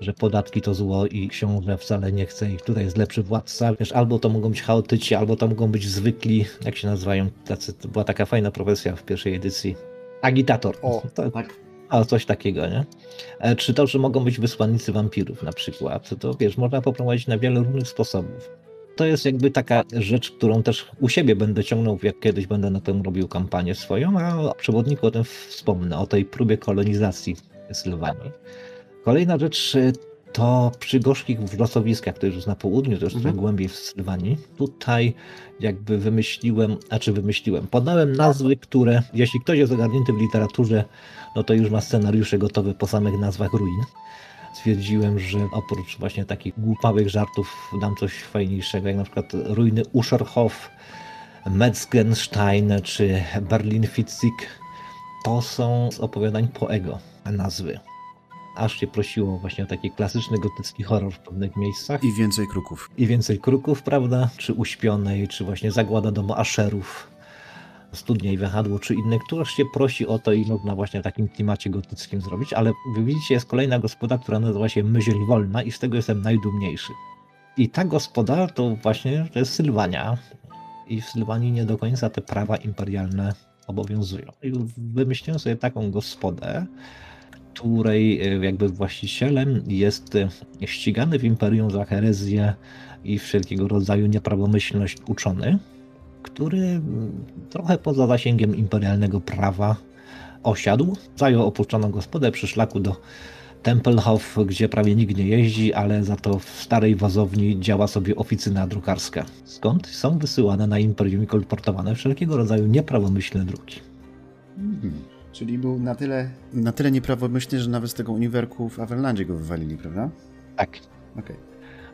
że podatki to zło i książę wcale nie chce ich. Tutaj jest lepszy władca. Wiesz, albo to mogą być chaotyci, albo to mogą być zwykli, jak się nazywają, tacy, to była taka fajna profesja w pierwszej edycji. Agitator. O, to, Tak. a coś takiego, nie? E, Czy to, że mogą być wysłannicy wampirów na przykład, to wiesz, można poprowadzić na wiele różnych sposobów. To jest jakby taka rzecz, którą też u siebie będę ciągnął, jak kiedyś będę na tym robił kampanię swoją, a o przewodniku o tym wspomnę, o tej próbie kolonizacji Sylwanii. Kolejna rzecz e, to przy gorzkich wrzosowiskach, to już jest na południu, to już Mhm. trochę głębiej w Sylwanii. Tutaj jakby wymyśliłem, a czy wymyśliłem, podałem nazwy, które, jeśli ktoś jest ogarnięty w literaturze, no to już ma scenariusze gotowe po samych nazwach ruin. Stwierdziłem, że oprócz właśnie takich głupawych żartów dam coś fajniejszego, jak na przykład ruiny Uscherhof, Metzgenstein czy Berlin Fitzig. To są z opowiadań Poego nazwy. Aż się prosiło właśnie o taki klasyczny gotycki horror w pewnych miejscach. I więcej kruków. I więcej kruków, prawda? Czy uśpionej, czy właśnie zagłada domu Asherów, studnia i wahadło, czy inne, które się prosi o to i można właśnie w takim klimacie gotyckim zrobić, ale wy widzicie, jest kolejna gospoda, która nazywa się Myśl Wolna i z tego jestem najdumniejszy. I ta gospoda to właśnie to jest Sylwania i w Sylwanii nie do końca te prawa imperialne obowiązują. I wymyśliłem sobie taką gospodę, której e, jakby właścicielem jest e, ścigany w imperium za herezję i wszelkiego rodzaju nieprawomyślność uczony, który trochę poza zasięgiem imperialnego prawa osiadł, zajął opuszczoną gospodę przy szlaku do Tempelhof, gdzie prawie nikt nie jeździ, ale za to w starej wazowni działa sobie oficyna drukarska. Skąd są wysyłane na Imperium i kolportowane wszelkiego rodzaju nieprawomyślne druki. Mhm. Czyli był na tyle, na tyle nieprawomyślny, że nawet z tego uniwerku w Averlandzie go wywalili, prawda? Tak. Okej.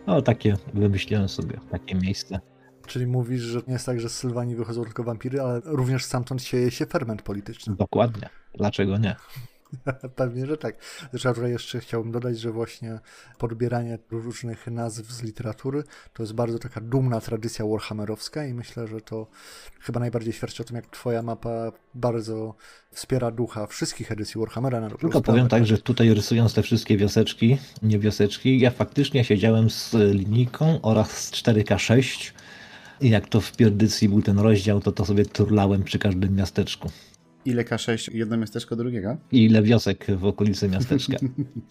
Okay. O, takie wymyśliłem sobie, takie miejsce. Czyli mówisz, że nie jest tak, że z Sylwanii wychodzą tylko wampiry, ale również stamtąd sieje się ferment polityczny. Dokładnie. Dlaczego nie? Pewnie, że tak. Zresztą jeszcze chciałbym dodać, że właśnie podbieranie różnych nazw z literatury to jest bardzo taka dumna tradycja warhammerowska i myślę, że to chyba najbardziej świadczy o tym, jak twoja mapa bardzo wspiera ducha wszystkich edycji Warhammera. Na Tylko powiem tak, że tutaj rysując te wszystkie wioseczki, nie wioseczki, ja faktycznie siedziałem z linijką oraz z 4K6 i jak to w pierdycji był ten rozdział, to to sobie turlałem przy każdym miasteczku. Ile K6, jedno miasteczko drugiego? I ile wiosek w okolicy miasteczka.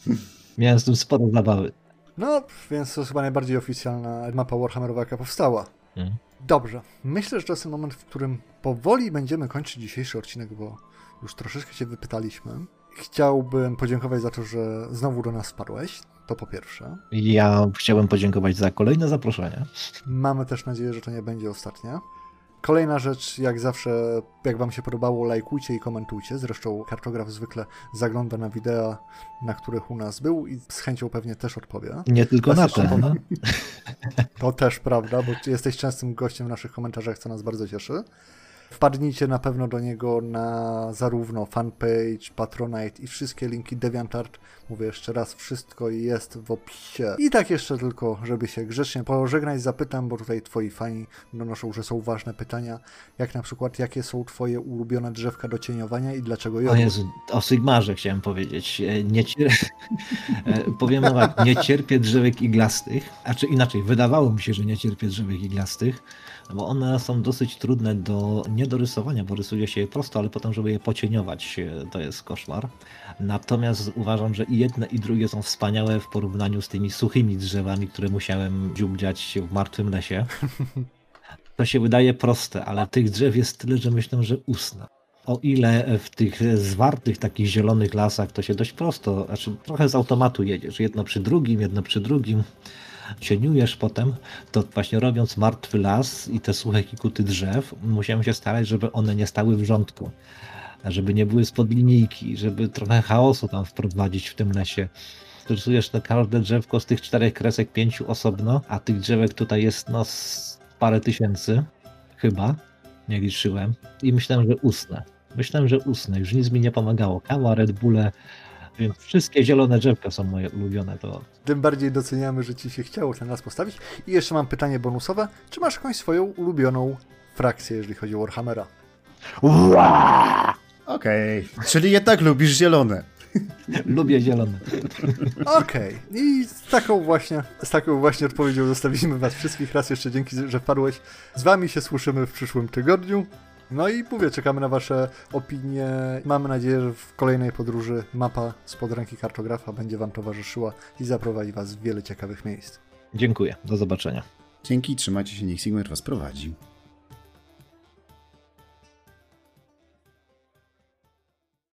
Miałem z tym sporo zabawy. No, więc to jest chyba najbardziej oficjalna mapa Warhammerowa, jaka powstała. Hmm. Dobrze. Myślę, że to jest ten moment, w którym powoli będziemy kończyć dzisiejszy odcinek, bo już troszeczkę się wypytaliśmy. Chciałbym podziękować za to, że znowu do nas wpadłeś. To po pierwsze. Ja chciałbym podziękować za kolejne zaproszenie. Mamy też nadzieję, że to nie będzie ostatnie. Kolejna rzecz, jak zawsze, jak Wam się podobało, lajkujcie i komentujcie. Zresztą kartograf zwykle zagląda na wideo, na których u nas był i z chęcią pewnie też odpowie. Nie tylko na to. No. To też prawda, bo jesteś częstym gościem w naszych komentarzach, co nas bardzo cieszy. Wpadnijcie na pewno do niego na zarówno fanpage, Patronite i wszystkie linki DeviantArt. Mówię jeszcze raz, wszystko jest w opisie. I tak jeszcze tylko, żeby się grzecznie pożegnać, zapytam, bo tutaj twoi fani donoszą, że są ważne pytania, jak na przykład, jakie są twoje ulubione drzewka do cieniowania i dlaczego je? O Jezu, o Sigmarze chciałem powiedzieć. E, nie cier... E, powiem tak, nie cierpię drzewek iglastych, a czy inaczej, wydawało mi się, że nie cierpię drzewek iglastych, bo one są dosyć trudne do nie bo rysuje się je prosto, ale potem, żeby je pocieniować, e, to jest koszmar. Natomiast uważam, że i jedne i drugie są wspaniałe w porównaniu z tymi suchymi drzewami, które musiałem dziubdziać w martwym lesie. To się wydaje proste, ale tych drzew jest tyle, że myślę, że usnę. O ile w tych zwartych, takich zielonych lasach to się dość prosto, znaczy trochę z automatu jedziesz, jedno przy drugim, jedno przy drugim cieniujesz potem, to właśnie robiąc martwy las i te suche kikuty drzew, musiałem się starać, żeby one nie stały w rządku, żeby nie były spod linijki, żeby trochę chaosu tam wprowadzić w tym lesie. Rysujesz to każde drzewko z tych czterech kresek, pięciu osobno, a tych drzewek tutaj jest no parę tysięcy, chyba, nie liczyłem. I myślałem, że usnę. Myślałem, że usnę. Już nic mi nie pomagało. Kawa, Red Bulle, więc wszystkie zielone drzewka są moje ulubione. To... Tym bardziej doceniamy, że ci się chciało ten nas postawić. I jeszcze mam pytanie bonusowe. Czy masz jakąś swoją ulubioną frakcję, jeżeli chodzi o Warhammera? Okej, okay. czyli jednak lubisz zielone. Lubię zielone. Okej. Okay. I z taką właśnie, z taką właśnie odpowiedzią zostawimy was wszystkich. Raz jeszcze dzięki, że wpadłeś. Z wami się słyszymy w przyszłym tygodniu. No i mówię, czekamy na Wasze opinie. Mamy nadzieję, że w kolejnej podróży mapa spod ręki kartografa będzie Wam towarzyszyła i zaprowadzi Was w wiele ciekawych miejsc. Dziękuję, do zobaczenia. Dzięki, trzymajcie się, niech Sigmar Was prowadzi.